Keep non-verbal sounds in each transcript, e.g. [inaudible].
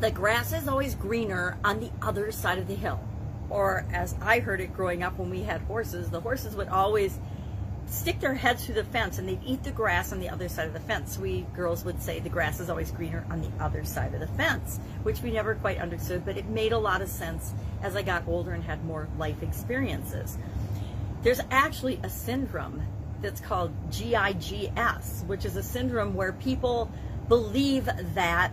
the grass is always greener on the other side of the hill. Or as I heard it growing up when we had horses, the horses would always stick their heads through the fence and they'd eat the grass on the other side of the fence. We girls would say the grass is always greener on the other side of the fence, which we never quite understood, but it made a lot of sense as I got older and had more life experiences. There's actually a syndrome that's called GIGS, which is a syndrome where people believe that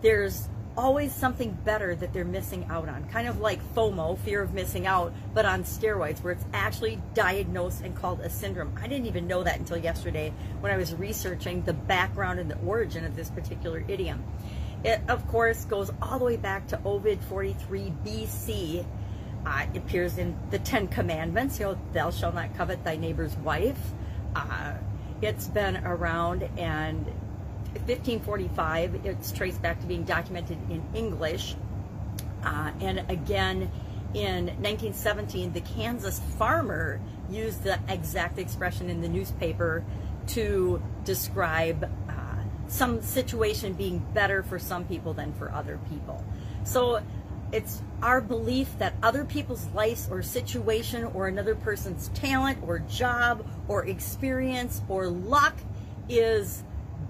there's always something better that they're missing out on. Kind of like FOMO, fear of missing out, but on steroids, where it's actually diagnosed and called a syndrome. I didn't even know that until yesterday when I was researching the background and the origin of this particular idiom. It, of course, goes all the way back to Ovid 43 BC. Uh, it appears in the Ten Commandments, you know, thou shalt not covet thy neighbor's wife. Uh, it's been around and 1545, it's traced back to being documented in English. Uh, and again, in 1917, the Kansas farmer used the exact expression in the newspaper to describe uh, some situation being better for some people than for other people. So it's our belief that other people's lives or situation or another person's talent or job or experience or luck is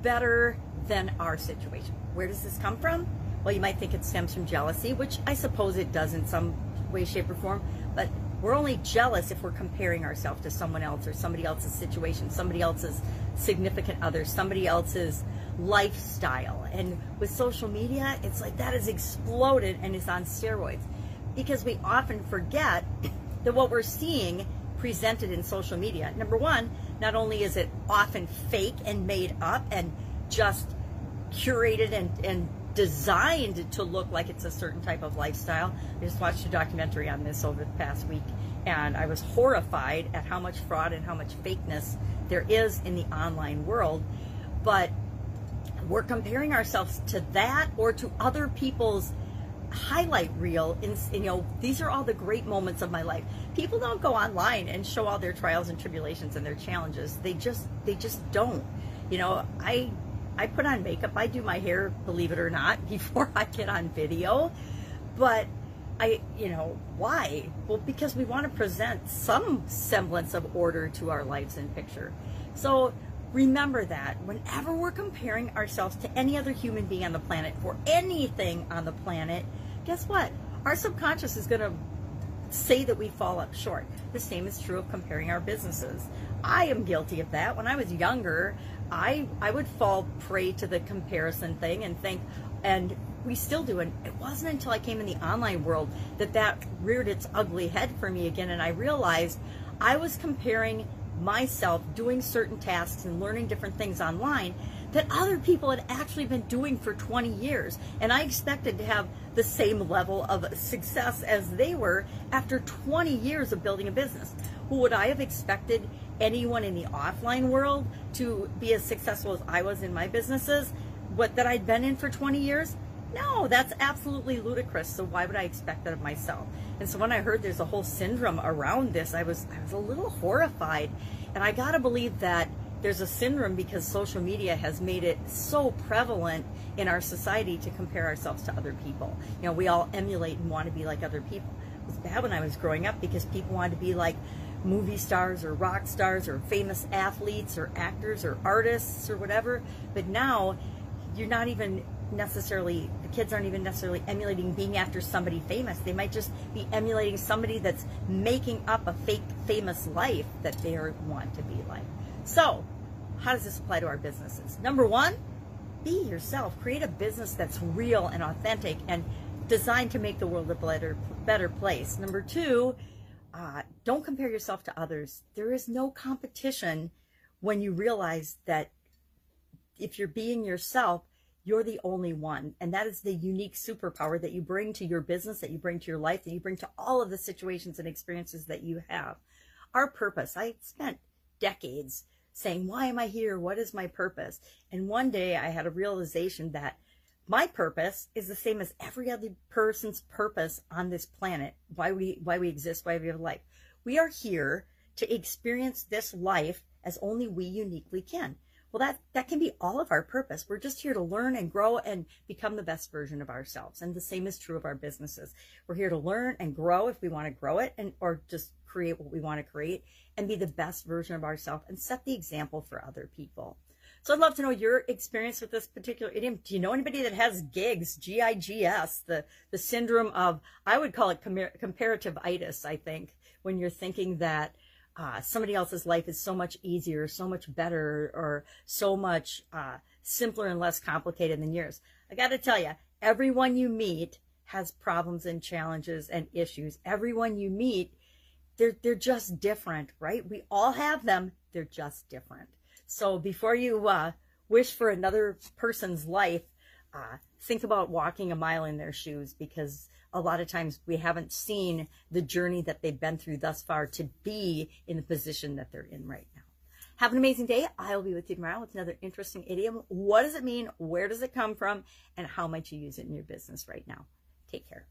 better than our situation. Where does this come from? Well, you might think it stems from jealousy, which I suppose it does in some way, shape, or form, but we're only jealous if we're comparing ourselves to someone else or somebody else's situation, somebody else's significant other, somebody else's lifestyle. And with social media, it's like that has exploded and is on steroids because we often forget [coughs] that what we're seeing presented in social media, number one, not only is it often fake and made up and just curated and, and designed to look like it's a certain type of lifestyle. I just watched a documentary on this over the past week and I was horrified at how much fraud and how much fakeness there is in the online world. But we're comparing ourselves to that or to other people's highlight reel in you know these are all the great moments of my life. People don't go online and show all their trials and tribulations and their challenges. They just they just don't. You know i i put on makeup. I do my hair believe it or not [laughs] before i get on video. But i you know why? Well because we want to present some semblance of order to our lives in picture. So remember that whenever we're comparing ourselves to any other human being on the planet for anything on the planet, guess what? Our subconscious is going to say that we fall up short. The same is true of comparing our businesses. I am guilty of that. When I was younger, I I would fall prey to the comparison thing and think and we still do and it wasn't until I came in the online world that that reared its ugly head for me again and I realized I was comparing myself doing certain tasks and learning different things online that other people had actually been doing for 20 years. And I expected to have the same level of success as they were after 20 years of building a business. would I have expected anyone in the offline world to be as successful as I was in my businesses? What that I'd been in for 20 years? No, that's absolutely ludicrous. So why would I expect that of myself? And so when I heard there's a whole syndrome around this, I was I was a little horrified. And I got to believe that there's a syndrome because social media has made it so prevalent in our society to compare ourselves to other people. You know, we all emulate and want to be like other people. It was bad when I was growing up because people wanted to be like movie stars or rock stars or famous athletes or actors or artists or whatever. But now you're not even necessarily the kids aren't even necessarily emulating being after somebody famous. They might just be emulating somebody that's making up a fake famous life that they want to be like. So how does this apply to our businesses? Number one be yourself. Create a business that's real and authentic and designed to make the world a better better place. Number two uh, don't compare yourself to others. There is no competition when you realize that if you're being yourself you're the only one. And that is the unique superpower that you bring to your business, that you bring to your life, that you bring to all of the situations and experiences that you have. Our purpose, I spent decades saying, why am I here? What is my purpose? And one day I had a realization that my purpose is the same as every other person's purpose on this planet. Why we, why we exist, why we have life. We are here to experience this life as only we uniquely can. Well, that, that can be all of our purpose. We're just here to learn and grow and become the best version of ourselves. And the same is true of our businesses. We're here to learn and grow if we want to grow it and, or just create what we want to create and be the best version of ourselves and set the example for other people. So I'd love to know your experience with this particular idiom. Do you know anybody that has gigs, G-I-G-S, the, the syndrome of, I would call it comparative itis, I think, when you're thinking that uh, somebody else's life is so much easier, so much better, or so much uh, simpler and less complicated than yours. I got to tell you, everyone you meet has problems and challenges and issues. Everyone you meet, they're they're just different, right? We all have them. They're just different. So before you uh, wish for another person's life, uh, think about walking a mile in their shoes because a lot of times we haven't seen the journey that they've been through thus far to be in the position that they're in right now. Have an amazing day. I'll be with you tomorrow with another interesting idiom. What does it mean? Where does it come from? And how might you use it in your business right now? Take care.